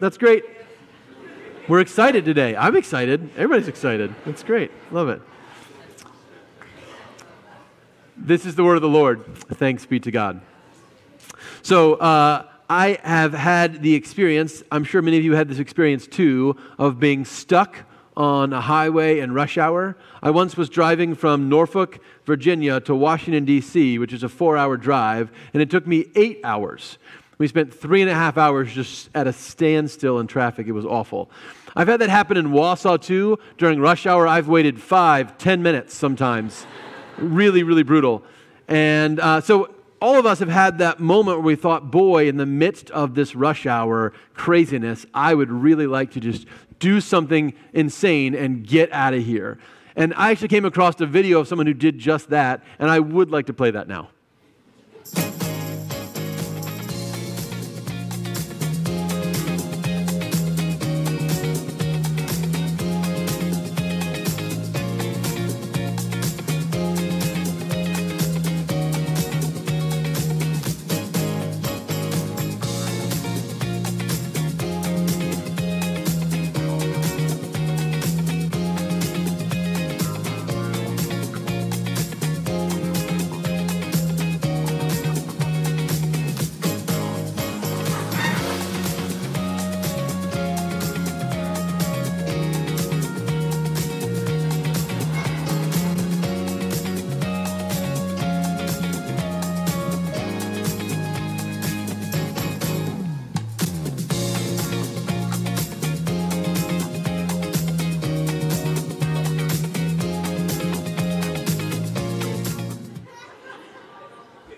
That's great. We're excited today. I'm excited. Everybody's excited. That's great. Love it. This is the word of the Lord. Thanks be to God. So, uh, I have had the experience, I'm sure many of you had this experience too, of being stuck on a highway in rush hour. I once was driving from Norfolk, Virginia to Washington, D.C., which is a four hour drive, and it took me eight hours. We spent three and a half hours just at a standstill in traffic. It was awful. I've had that happen in Wausau too. During rush hour, I've waited five, ten minutes sometimes. really, really brutal. And uh, so all of us have had that moment where we thought, boy, in the midst of this rush hour craziness, I would really like to just do something insane and get out of here. And I actually came across a video of someone who did just that, and I would like to play that now.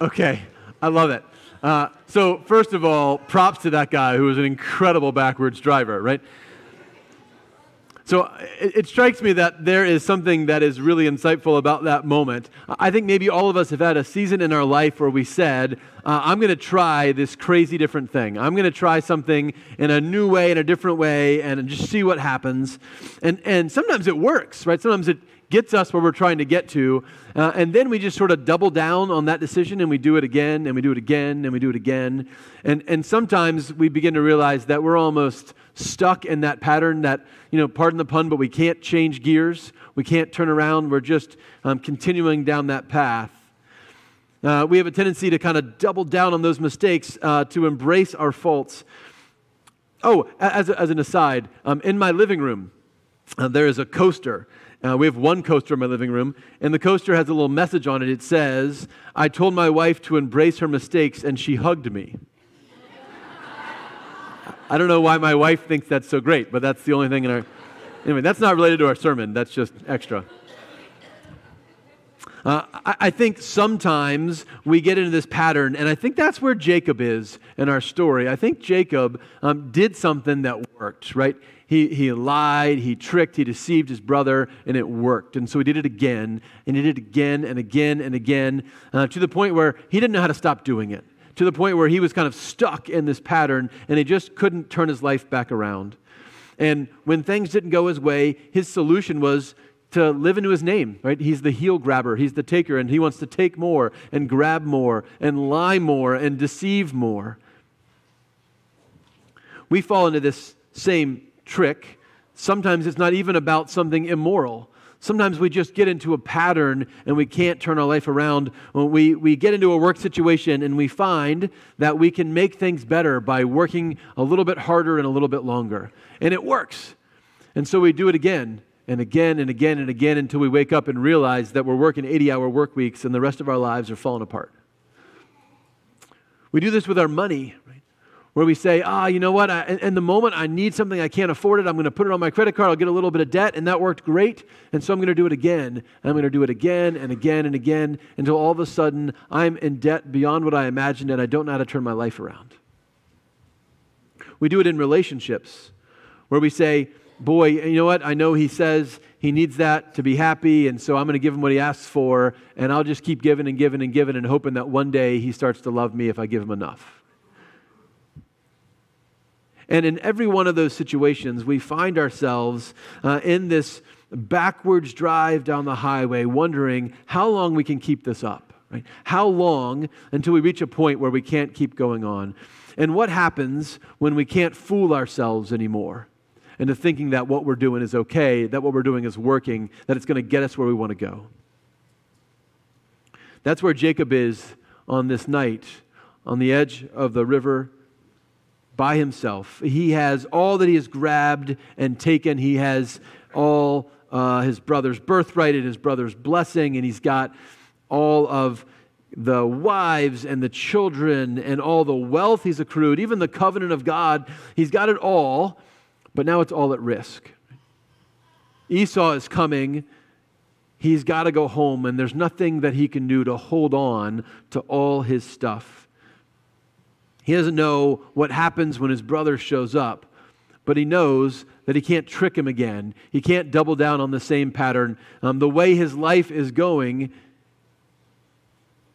Okay, I love it. Uh, so, first of all, props to that guy who was an incredible backwards driver, right? So it, it, strikes me that there is something that is really insightful about that moment. I think maybe all of us have had a season in our life where we said, uh, I'm going to try this crazy different thing. I'm going to try something in a new way, in a different way, and just see what happens. And, and sometimes it works, right? Sometimes it, gets us where we're trying to get to. Uh, and then we just sort of double down on that decision and we do it again and we do it again and we do it again. And, and sometimes we begin to realize that we're almost stuck in that pattern that, you know, pardon the pun, but we can't change gears. We can't turn around. We're just um, continuing down that path. Uh, we have a tendency to kind of double down on those mistakes, uh, to embrace our faults. Oh, as, as an aside, um, in my living room, uh, there is a coaster. Uh, we have one coaster in my living room, and the coaster has a little message on it. It says, I told my wife to embrace her mistakes, and she hugged me. I don't know why my wife thinks that's so great, but that's the only thing in our. Anyway, that's not related to our sermon, that's just extra. Uh, I, I, think sometimes we get into this pattern, and I think that's where Jacob is in our story. I think Jacob um, did something that worked, right? He, he lied, he tricked, he deceived his brother, and it worked. And so he did it again, and he did it again and again and again, uh, to the point where he didn't know how to stop doing it, to the point where he was kind of stuck in this pattern, and he just couldn't turn his life back around. And when things didn't go his way, his solution was to live into his name, right? He's the heel grabber, he's the taker, and he wants to take more and grab more and lie more and deceive more. We fall into this same trick. Sometimes it's not even about something immoral. Sometimes we just get into a pattern and we can't turn our life around. We, we get into a work situation and we find that we can make things better by working a little bit harder and a little bit longer. And it works. And so we do it again and again and again and again until we wake up and realize that we're working 80 hour work weeks and the rest of our lives are falling apart. We do this with our money where we say, ah, you know what, I, in the moment I need something, I can't afford it, I'm going to put it on my credit card, I'll get a little bit of debt, and that worked great, and so I'm going to do it again. And I'm going to do it again and again and again until all of a sudden I'm in debt beyond what I imagined and I don't know how to turn my life around. We do it in relationships where we say, boy, you know what, I know he says he needs that to be happy, and so I'm going to give him what he asks for, and I'll just keep giving and giving and giving and hoping that one day he starts to love me if I give him enough. And in every one of those situations, we find ourselves uh, in this backwards drive down the highway, wondering how long we can keep this up. Right? How long until we reach a point where we can't keep going on? And what happens when we can't fool ourselves anymore into thinking that what we're doing is okay, that what we're doing is working, that it's going to get us where we want to go? That's where Jacob is on this night, on the edge of the river by himself. He has all that he has grabbed and taken. He has all uh, his brother's birthright and his brother's blessing, and he's got all of the wives and the children and all the wealth he's accrued, even the covenant of God. He's got it all, but now it's all at risk. Esau is coming. He's got to go home, and there's nothing that he can do to hold on to all his stuff. He doesn't know what happens when his brother shows up, but he knows that he can't trick him again. He can't double down on the same pattern. Um, the way his life is going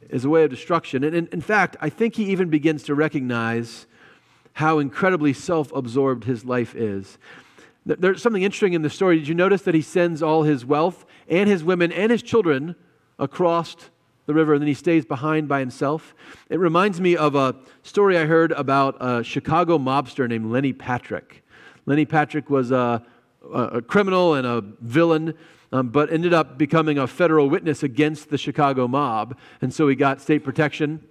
is a way of destruction. And in, in fact, I think he even begins to recognize how incredibly self absorbed his life is. There's something interesting in the story. Did you notice that he sends all his wealth and his women and his children across the river and then he stays behind by himself? It reminds me of a story I heard about a Chicago mobster named Lenny Patrick. Lenny Patrick was a, a criminal and a villain um, but ended up becoming a federal witness against the Chicago mob. And so he got state protection.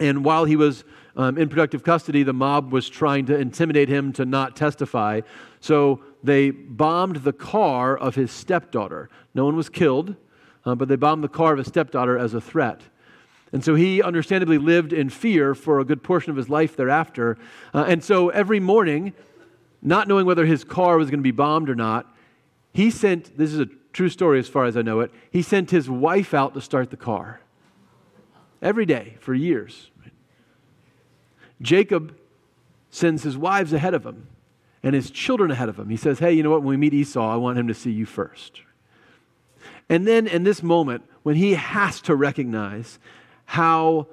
And while he was um, in productive custody, the mob was trying to intimidate him to not testify. So they bombed the car of his stepdaughter. No one was killed, uh, but they bombed the car of his stepdaughter as a threat. And so he understandably lived in fear for a good portion of his life thereafter. Uh, and so every morning, not knowing whether his car was going to be bombed or not, he sent, this is a true story as far as I know it, he sent his wife out to start the car every day for years. Jacob sends his wives ahead of him and his children ahead of him. He says, Hey, you know what? When we meet Esau, I want him to see you first. And then in this moment, when he has to recognize how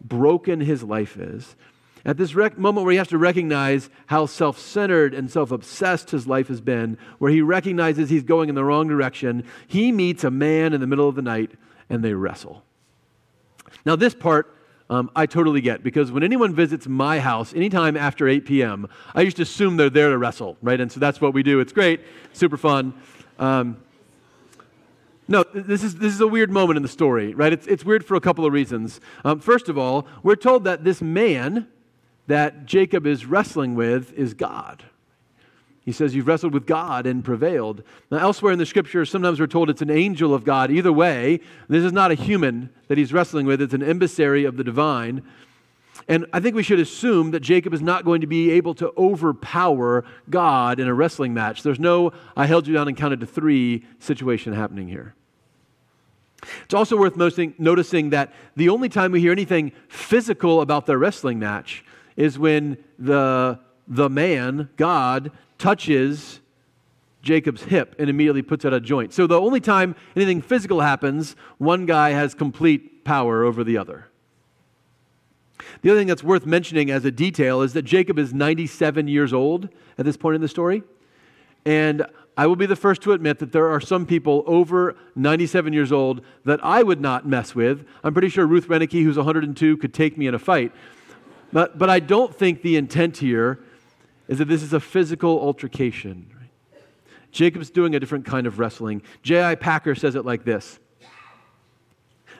broken his life is, at this rec- moment where he has to recognize how self centered and self obsessed his life has been, where he recognizes he's going in the wrong direction, he meets a man in the middle of the night and they wrestle. Now, this part um, I totally get because when anyone visits my house anytime after 8 p.m., I just assume they're there to wrestle, right? And so that's what we do. It's great, super fun. Um, no, this is, this is a weird moment in the story, right? It's, it's weird for a couple of reasons. Um, first of all, we're told that this man, that Jacob is wrestling with is God. He says, You've wrestled with God and prevailed. Now, elsewhere in the scripture, sometimes we're told it's an angel of God. Either way, this is not a human that he's wrestling with, it's an emissary of the divine. And I think we should assume that Jacob is not going to be able to overpower God in a wrestling match. There's no, I held you down and counted to three situation happening here. It's also worth noticing that the only time we hear anything physical about their wrestling match is when the, the man, God, touches Jacob's hip and immediately puts out a joint. So the only time anything physical happens, one guy has complete power over the other. The other thing that's worth mentioning as a detail is that Jacob is 97 years old at this point in the story. And I will be the first to admit that there are some people over 97 years old that I would not mess with. I'm pretty sure Ruth Renneke, who's 102, could take me in a fight. But, but I don't think the intent here is that this is a physical altercation. Jacob's doing a different kind of wrestling. J.I. Packer says it like this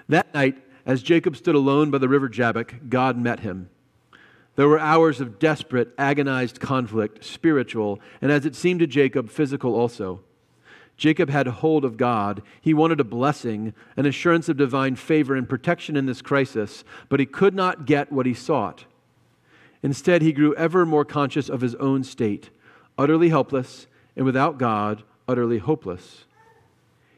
That night, as Jacob stood alone by the river Jabbok, God met him. There were hours of desperate, agonized conflict, spiritual, and as it seemed to Jacob, physical also. Jacob had hold of God. He wanted a blessing, an assurance of divine favor and protection in this crisis, but he could not get what he sought. Instead, he grew ever more conscious of his own state, utterly helpless, and without God, utterly hopeless.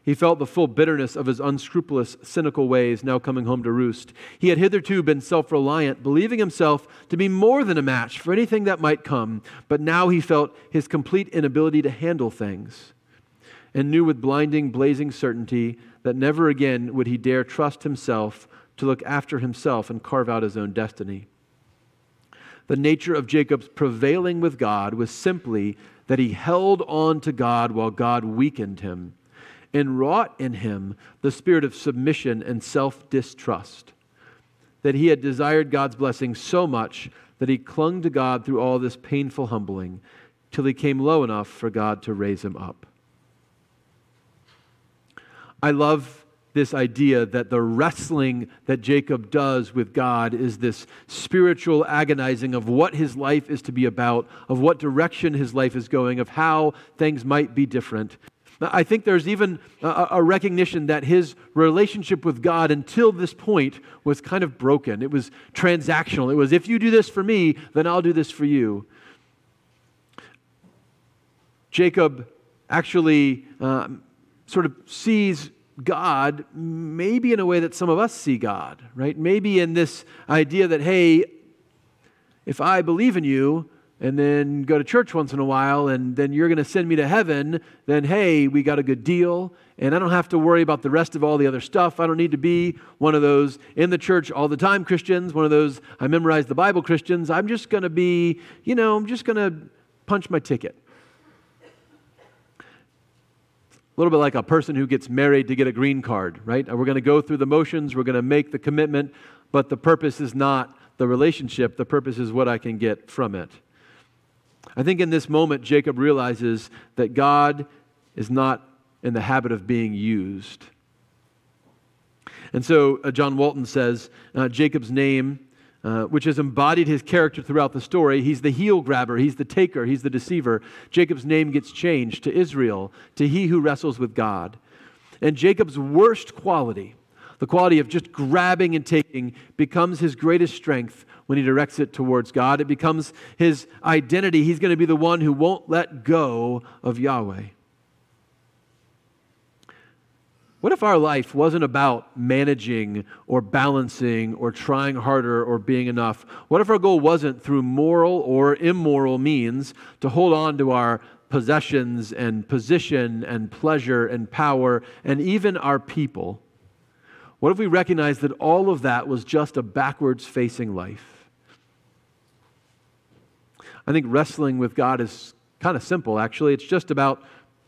He felt the full bitterness of his unscrupulous, cynical ways now coming home to roost. He had hitherto been self reliant, believing himself to be more than a match for anything that might come, but now he felt his complete inability to handle things and knew with blinding, blazing certainty that never again would he dare trust himself to look after himself and carve out his own destiny the nature of Jacob's prevailing with God was simply that he held on to God while God weakened him and wrought in him the spirit of submission and self distrust. That he had desired God's blessing so much that he clung to God through all this painful humbling till he came low enough for God to raise him up. I love this idea that the wrestling that Jacob does with God is this spiritual agonizing of what his life is to be about, of what direction his life is going, of how things might be different. I think there's even a, recognition that his relationship with God until this point was kind of broken. It was transactional. It was, if you do this for me, then I'll do this for you. Jacob actually uh, sort of sees God maybe in a way that some of us see God, right? Maybe in this idea that, hey, if I believe in you, and then go to church once in a while, and then you're going to send me to heaven, then hey, we got a good deal, and I don't have to worry about the rest of all the other stuff. I don't need to be one of those in the church all the time Christians, one of those I memorize the Bible Christians. I'm just going to be, you know, I'm just going to punch my ticket. A little bit like a person who gets married to get a green card, right? We're going to go through the motions, we're going to make the commitment, but the purpose is not the relationship, the purpose is what I can get from it. I think in this moment, Jacob realizes that God is not in the habit of being used. And so uh, John Walton says uh, Jacob's name, uh, which has embodied his character throughout the story, he's the heel grabber, he's the taker, he's the deceiver. Jacob's name gets changed to Israel, to he who wrestles with God. And Jacob's worst quality, the quality of just grabbing and taking, becomes his greatest strength when he directs it towards God. It becomes his identity. He's going to be the one who won't let go of Yahweh. What if our life wasn't about managing or balancing or trying harder or being enough? What if our goal wasn't through moral or immoral means to hold on to our possessions and position and pleasure and power and even our people? What if we recognized that all of that was just a backwards facing life? I think wrestling with God is kind of simple, actually. It's just about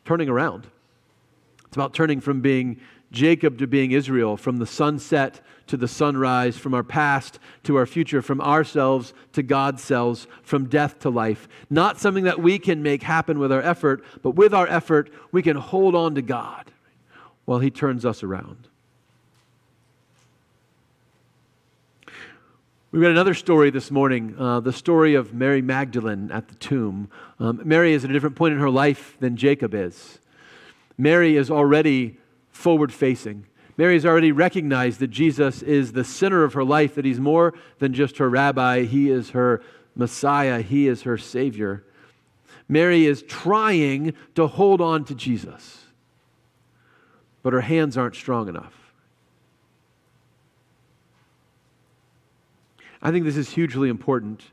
turning around. It's about turning from being Jacob to being Israel, from the sunset to the sunrise, from our past to our future, from ourselves to God's selves, from death to life. Not something that we can make happen with our effort, but with our effort, we can hold on to God while He turns us around. We've got another story this morning, uh, the story of Mary Magdalene at the tomb. Um, Mary is at a different point in her life than Jacob is. Mary is already forward facing. Mary has already recognized that Jesus is the center of her life, that he's more than just her rabbi, he is her Messiah, he is her Savior. Mary is trying to hold on to Jesus, but her hands aren't strong enough. I think this is hugely important.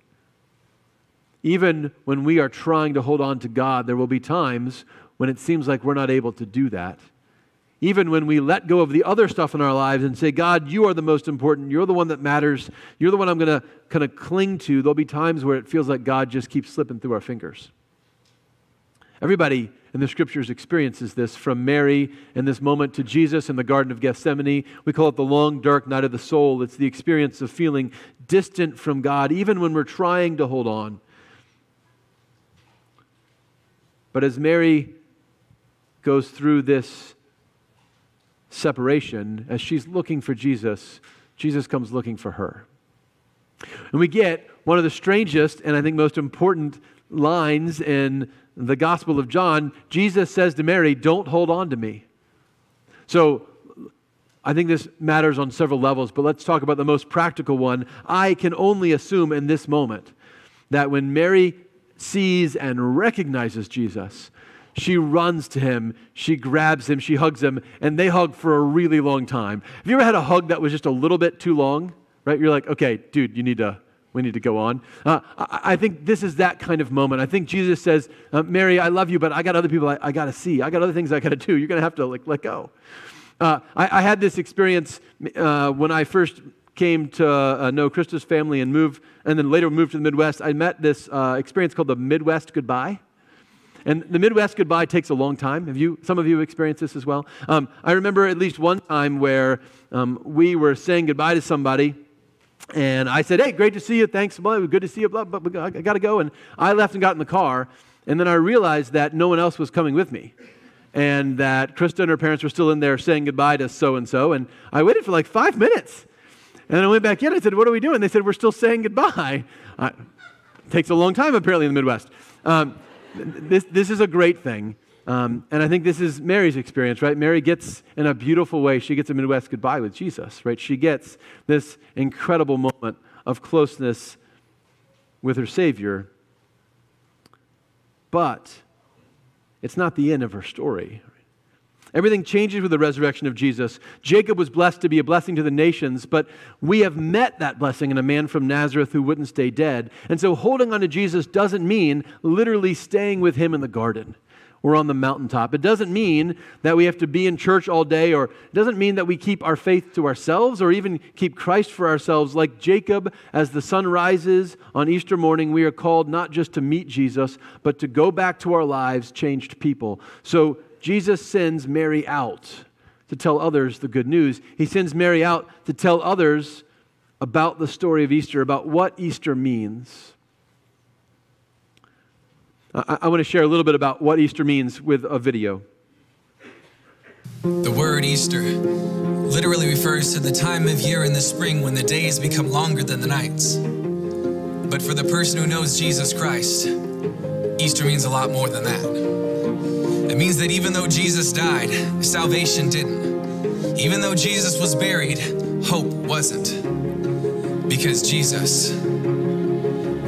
Even when we are trying to hold on to God, there will be times when it seems like we're not able to do that. Even when we let go of the other stuff in our lives and say, God, you are the most important. You're the one that matters. You're the one I'm going to kind of cling to. There'll be times where it feels like God just keeps slipping through our fingers. Everybody in the scriptures experiences this from Mary in this moment to Jesus in the Garden of Gethsemane. We call it the long, dark night of the soul. It's the experience of feeling distant from God, even when we're trying to hold on. But as Mary goes through this separation, as she's looking for Jesus, Jesus comes looking for her. And we get one of the strangest and I think most important lines in the Gospel of John. Jesus says to Mary, Don't hold on to me. So I think this matters on several levels, but let's talk about the most practical one. I can only assume in this moment that when Mary sees and recognizes Jesus, she runs to him, she grabs him, she hugs him, and they hug for a really long time. Have you ever had a hug that was just a little bit too long? Right? You're like, okay, dude, you need to, we need to go on. Uh, I, I, think this is that kind of moment. I think Jesus says, uh, Mary, I love you, but I got other people I, I got to see. I got other things I got to do. You're going to have to like let go. Uh, I, I, had this experience uh, when I first came to uh, know Krista's family and moved, and then later moved to the Midwest. I met this uh, experience called the Midwest Goodbye. And the Midwest goodbye takes a long time. Have you, some of you experienced this as well? Um, I remember at least one time where um, we were saying goodbye to somebody, And I said, hey, great to see you. Thanks. Good to see you. Blah, I got to go. And I left and got in the car. And then I realized that no one else was coming with me. And that Krista and her parents were still in there saying goodbye to so and so. And I waited for like five minutes. And then I went back in. I said, What are we doing? They said, We're still saying goodbye. Uh, takes a long time, apparently, in the Midwest. Um, this, this is a great thing. Um, and I think this is Mary's experience, right? Mary gets, in a beautiful way, she gets a Midwest goodbye with Jesus, right? She gets this incredible moment of closeness with her Savior. But it's not the end of her story. Everything changes with the resurrection of Jesus. Jacob was blessed to be a blessing to the nations, but we have met that blessing in a man from Nazareth who wouldn't stay dead. And so holding on to Jesus doesn't mean literally staying with him in the garden or on the mountaintop. It doesn't mean that we have to be in church all day, or it doesn't mean that we keep our faith to ourselves or even keep Christ for ourselves. Like Jacob, as the sun rises on Easter morning, we are called not just to meet Jesus, but to go back to our lives changed people. So Jesus sends Mary out to tell others the good news. He sends Mary out to tell others about the story of Easter, about what Easter means. I, I want to share a little bit about what Easter means with a video. The word Easter literally refers to the time of year in the spring when the days become longer than the nights. But for the person who knows Jesus Christ, Easter means a lot more than that. It means that even though Jesus died, salvation didn't. Even though Jesus was buried, hope wasn't. Because Jesus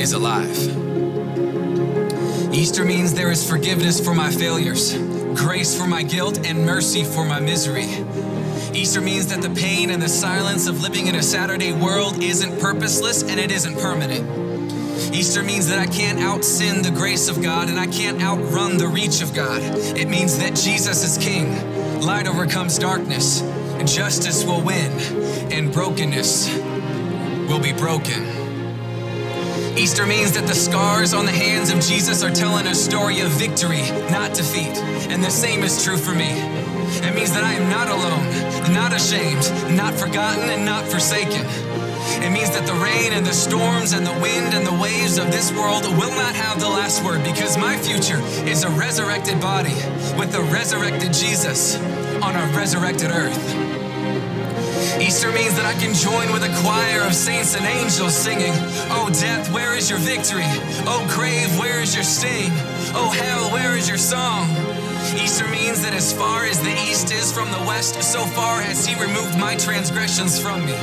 is alive. Easter means there is forgiveness for my failures, grace for my guilt, and mercy for my misery. Easter means that the pain and the silence of living in a Saturday world isn't purposeless and it isn't permanent. Easter means that I can't out sin the grace of God and I can't outrun the reach of God. It means that Jesus is King. Light overcomes darkness, justice will win, and brokenness will be broken. Easter means that the scars on the hands of Jesus are telling a story of victory, not defeat. And the same is true for me. It means that I am not alone, not ashamed, not forgotten, and not forsaken. It means that the rain and the storms and the wind and the waves of this world will not have the last word because my future is a resurrected body with the resurrected Jesus on a resurrected earth. Easter means that I can join with a choir of saints and angels singing, Oh, death, where is your victory? Oh, grave, where is your sting? Oh, hell, where is your song? Easter means that as far as the east is from the west, so far has he removed my transgressions from me.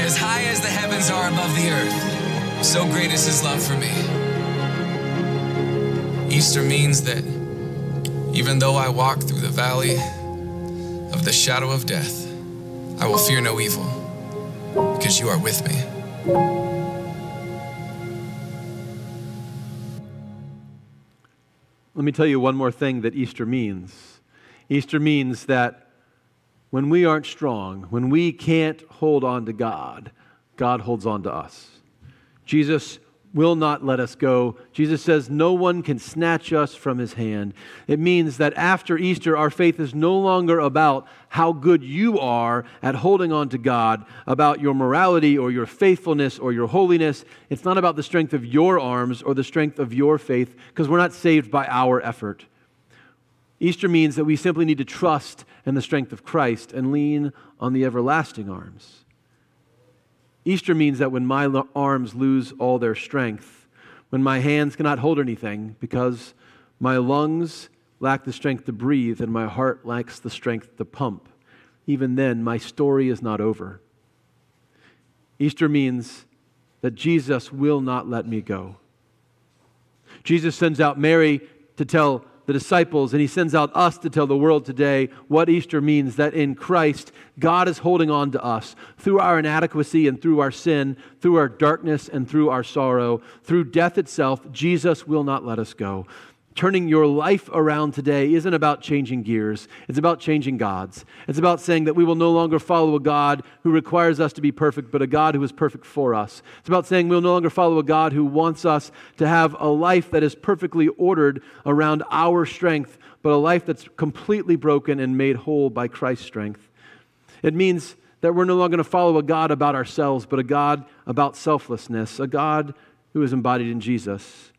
As high as the heavens are above the earth, so great is his love for me. Easter means that even though I walk through the valley of the shadow of death, I will fear no evil, because you are with me. Let me tell you one more thing that Easter means. Easter means that when we aren't strong, when we can't hold on to God, God holds on to us. Jesus will not let us go. Jesus says, No one can snatch us from his hand. It means that after Easter, our faith is no longer about how good you are at holding on to God, about your morality or your faithfulness or your holiness. It's not about the strength of your arms or the strength of your faith, because we're not saved by our effort. Easter means that we simply need to trust in the strength of Christ and lean on the everlasting arms. Easter means that when my arms lose all their strength, when my hands cannot hold anything because my lungs lack the strength to breathe and my heart lacks the strength to pump, even then my story is not over. Easter means that Jesus will not let me go. Jesus sends out Mary to tell the disciples, and he sends out us to tell the world today what Easter means that in Christ, God is holding on to us through our inadequacy and through our sin, through our darkness and through our sorrow, through death itself. Jesus will not let us go turning your life around today isn't about changing gears. It's about changing gods. It's about saying that we will no longer follow a God who requires us to be perfect, but a God who is perfect for us. It's about saying we'll no longer follow a God who wants us to have a life that is perfectly ordered around our strength, but a life that's completely broken and made whole by Christ's strength. It means that we're no longer going to follow a God about ourselves, but a God about selflessness, a God who is embodied in Jesus.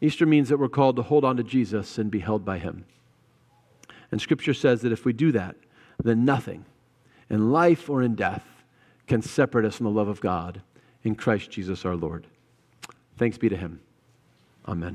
Easter means that we're called to hold on to Jesus and be held by him. And Scripture says that if we do that, then nothing in life or in death can separate us from the love of God in Christ Jesus our Lord. Thanks be to him. Amen.